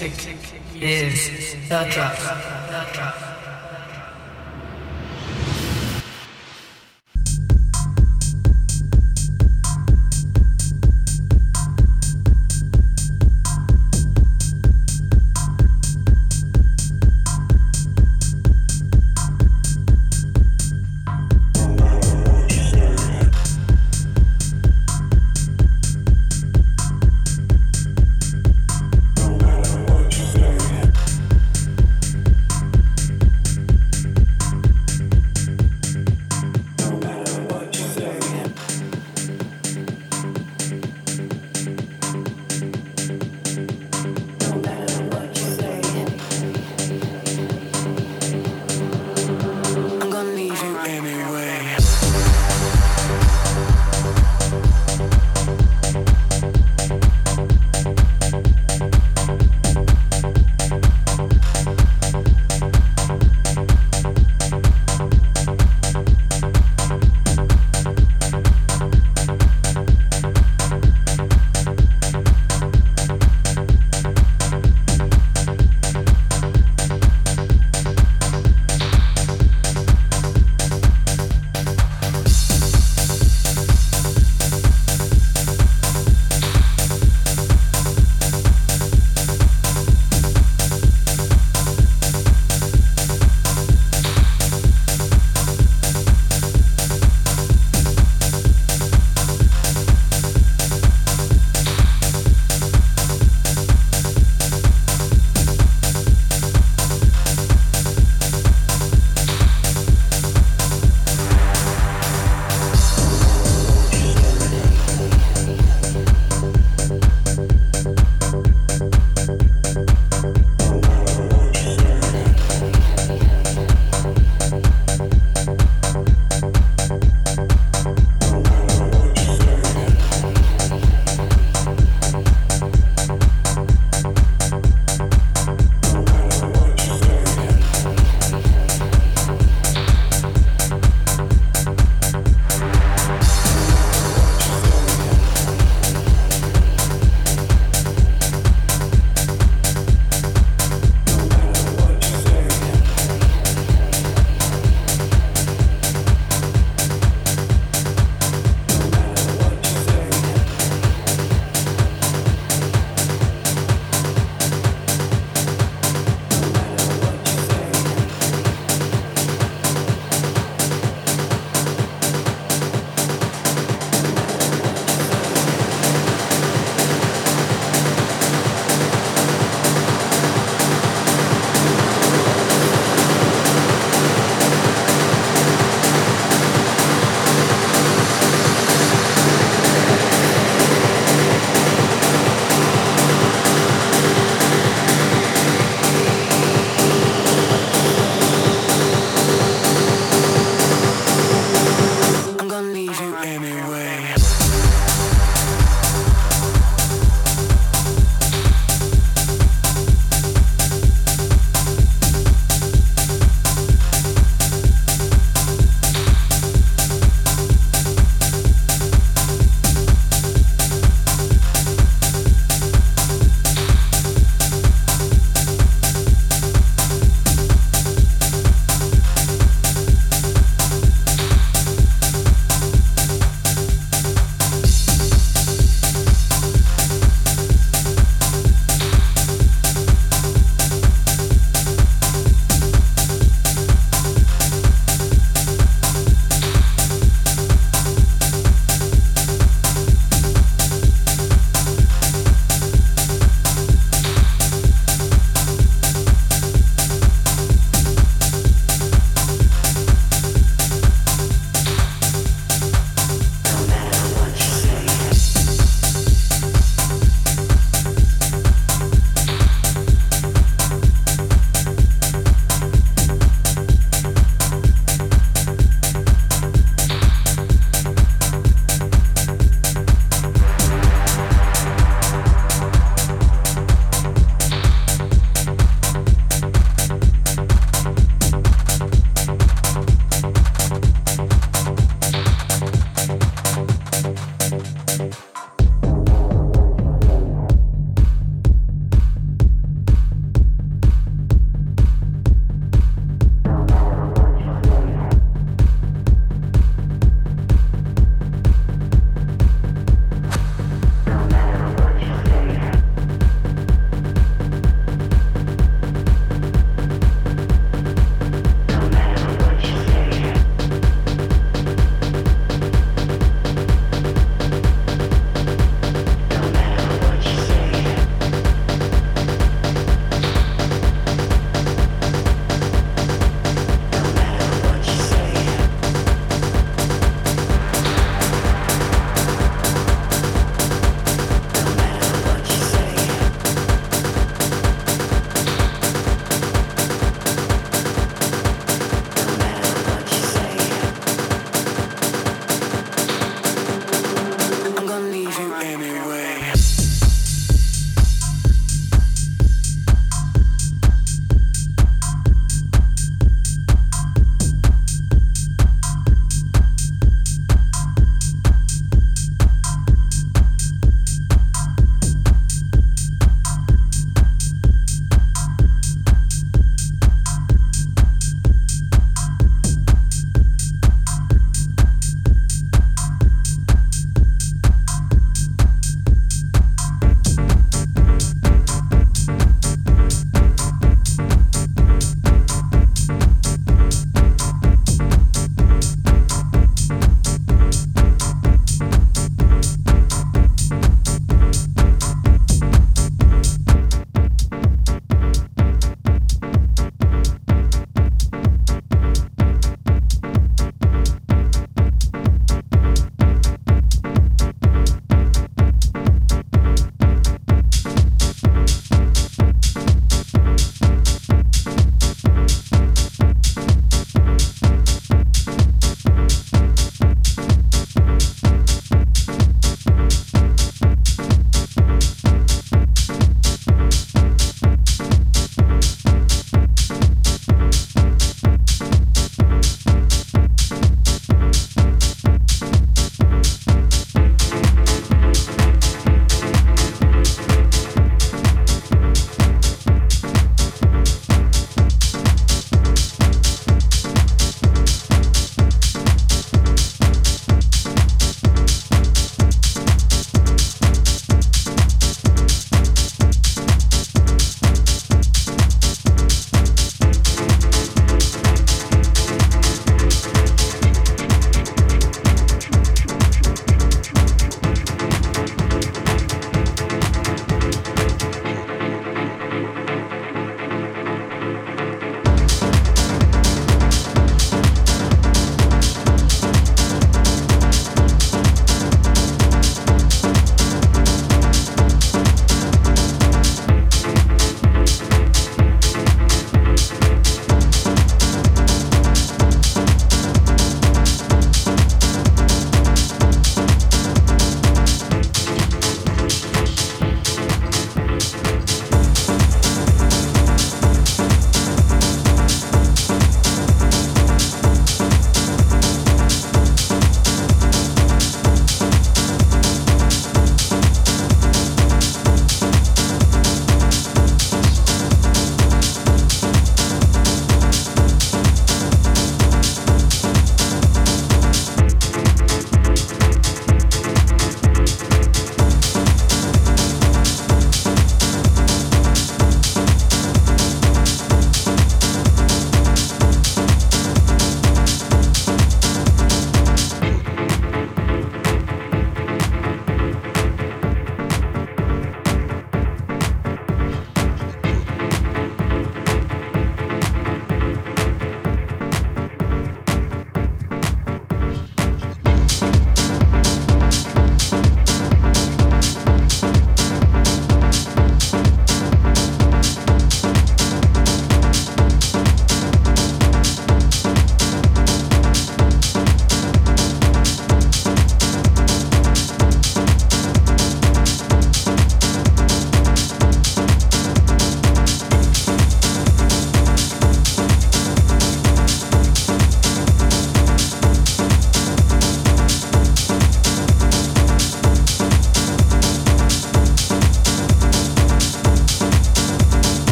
music is the drug.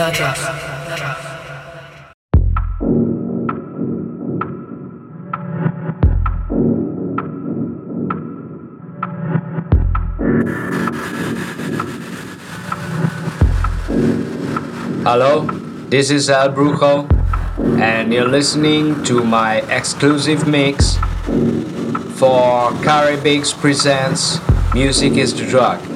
The drop. Hello, this is El Brujo, and you're listening to my exclusive mix for Corey Biggs Presents Music is the Drug.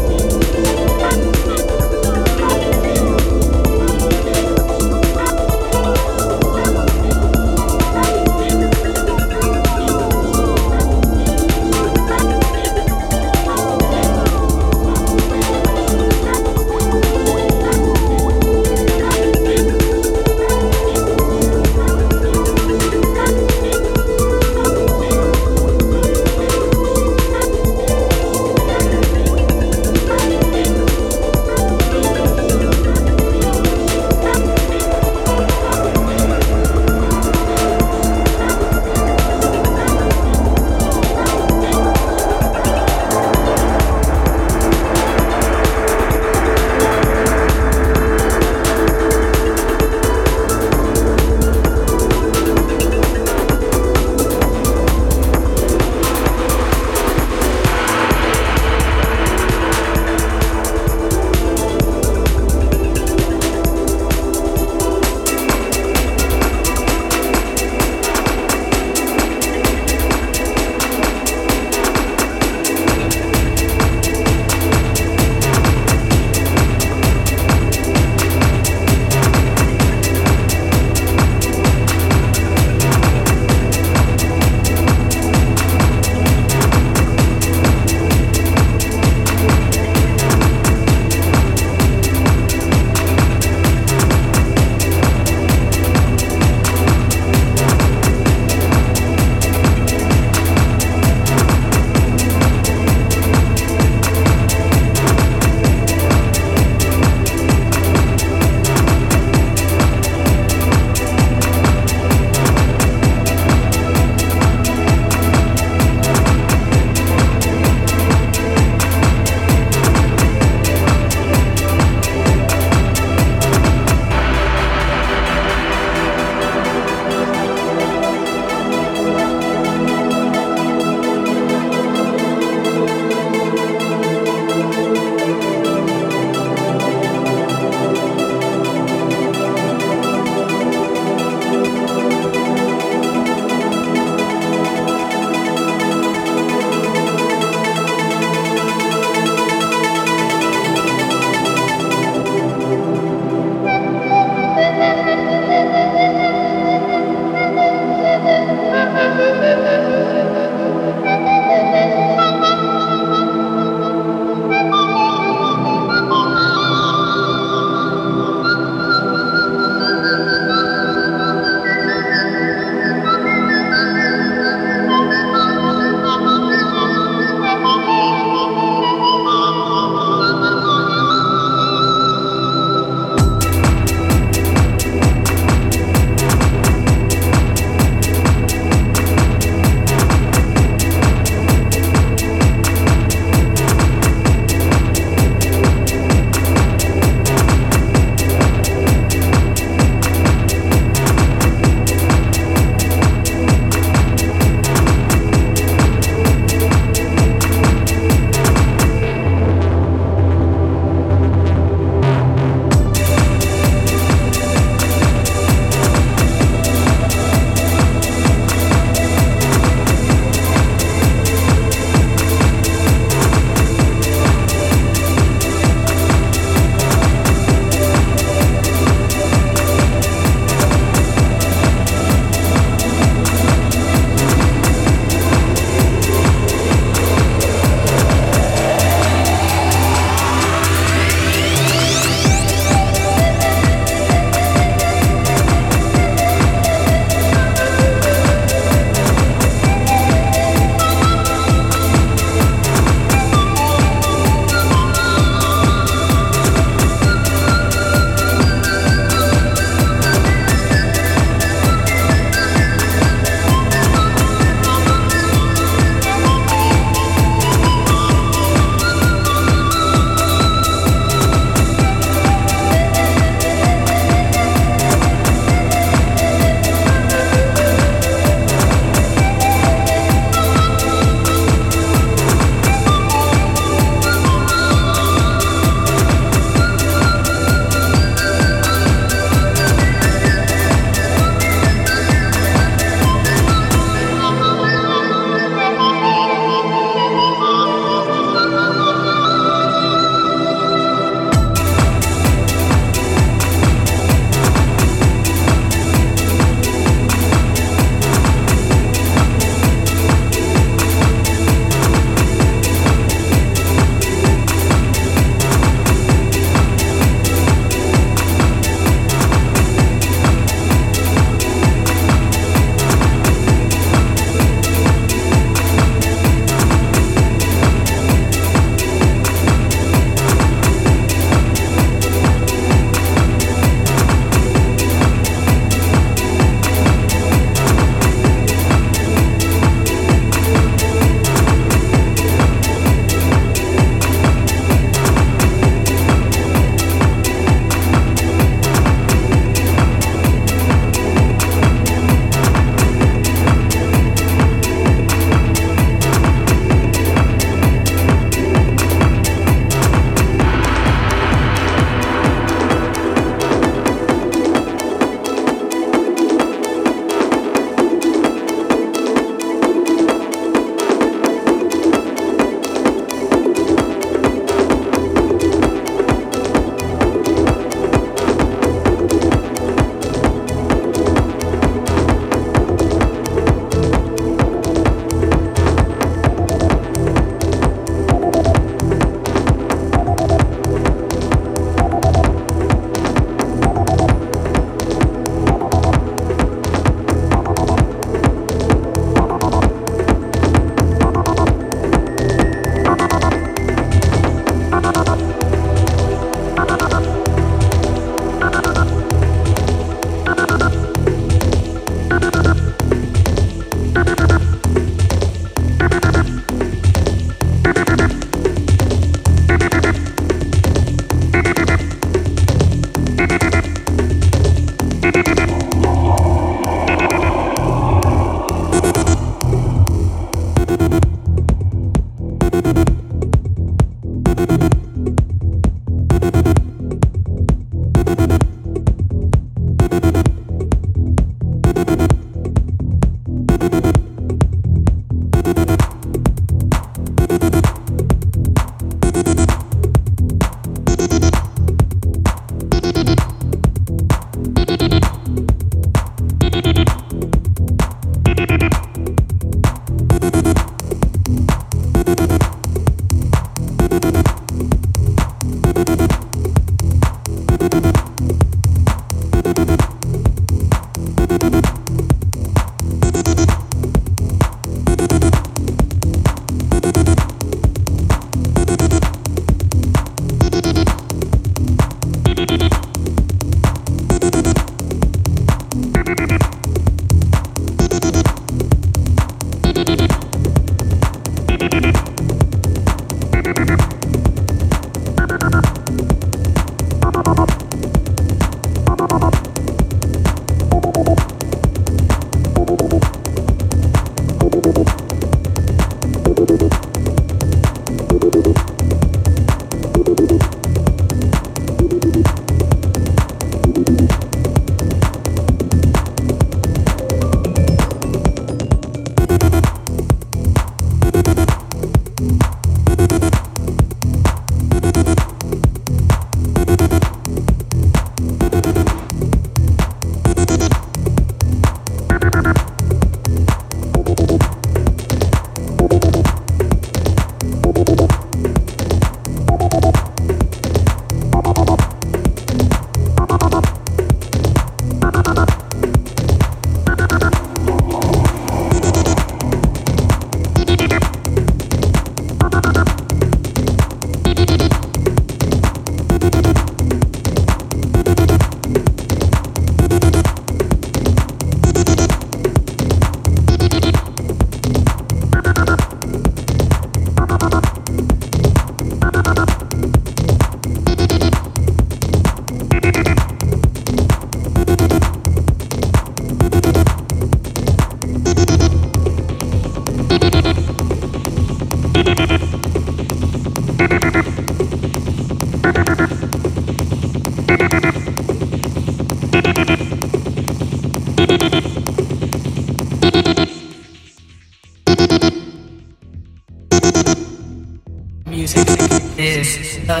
The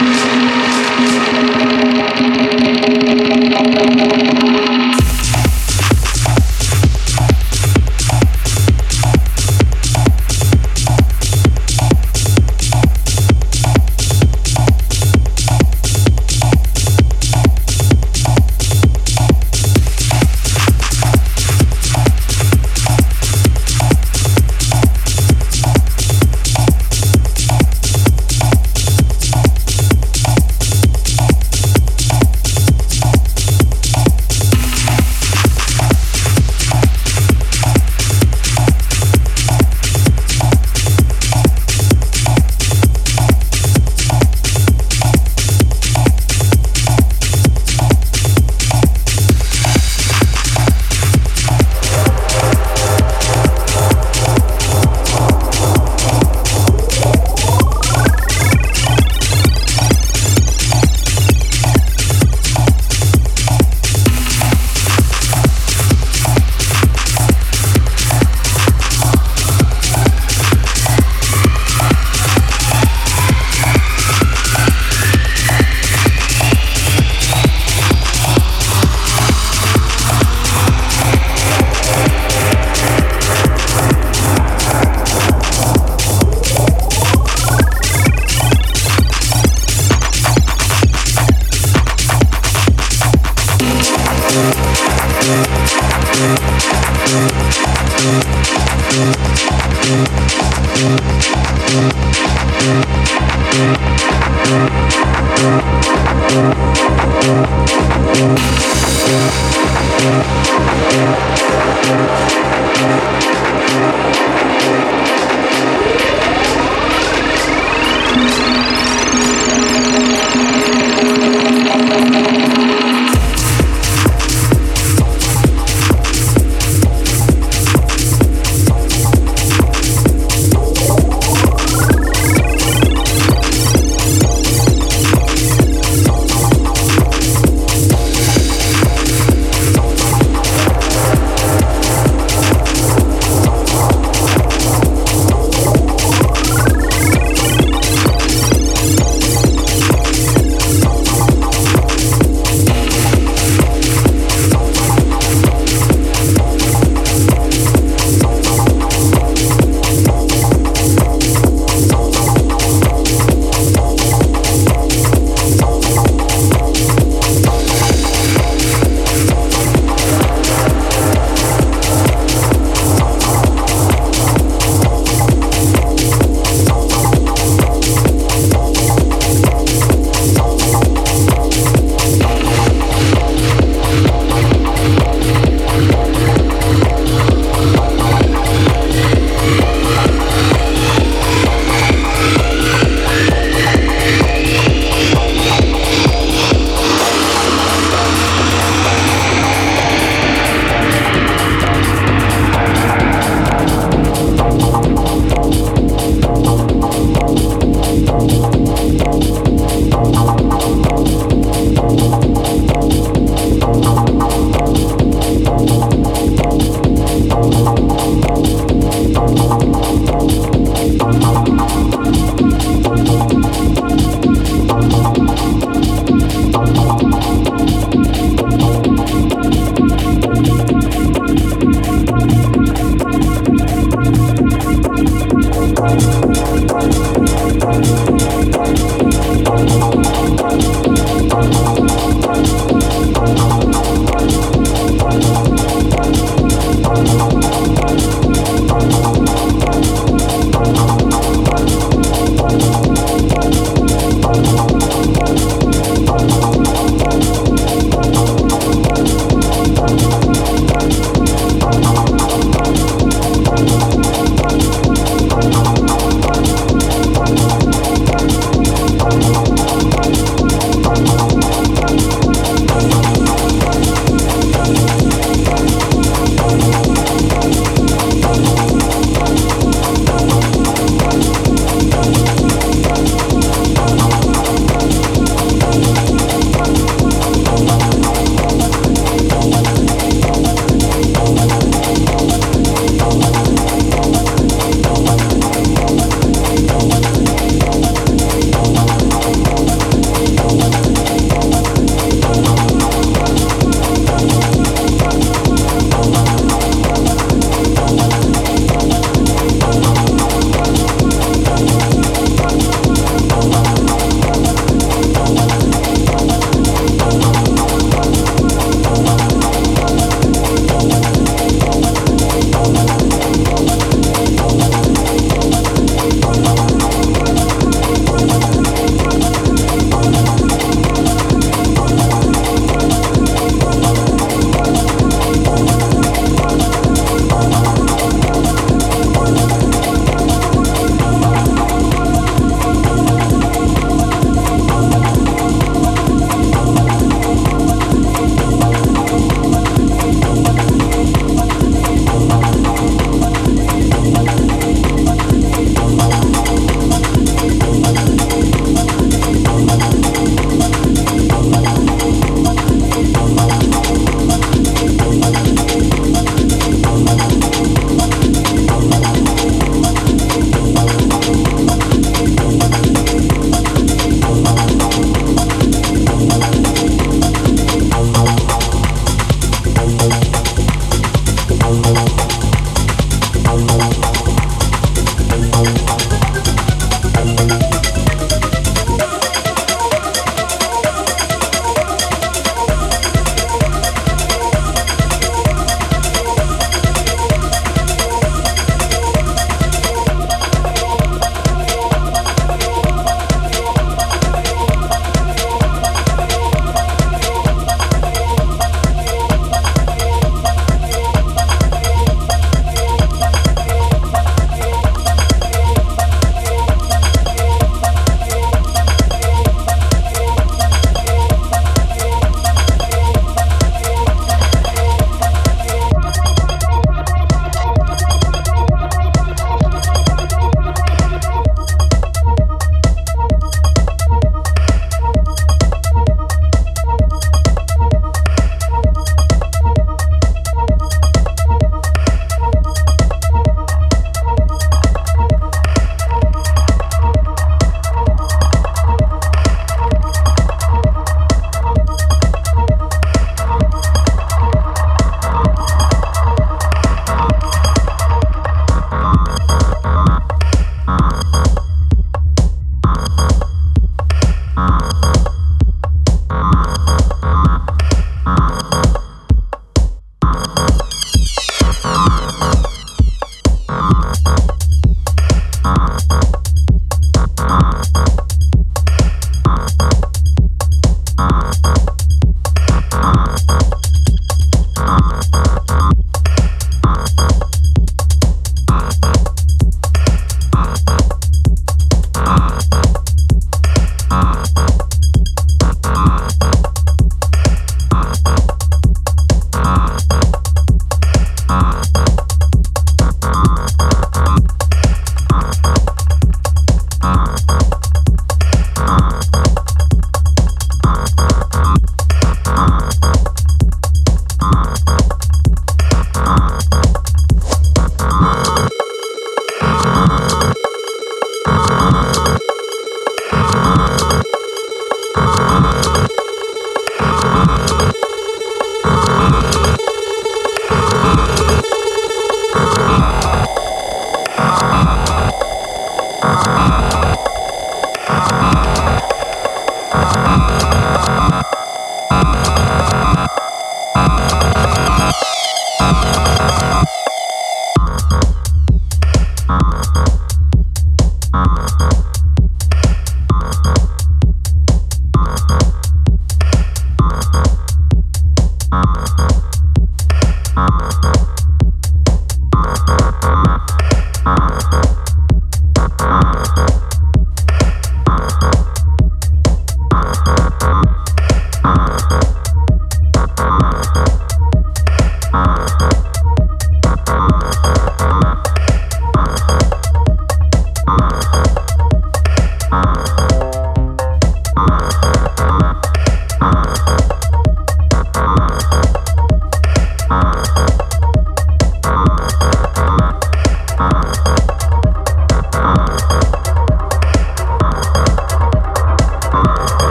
Thank you.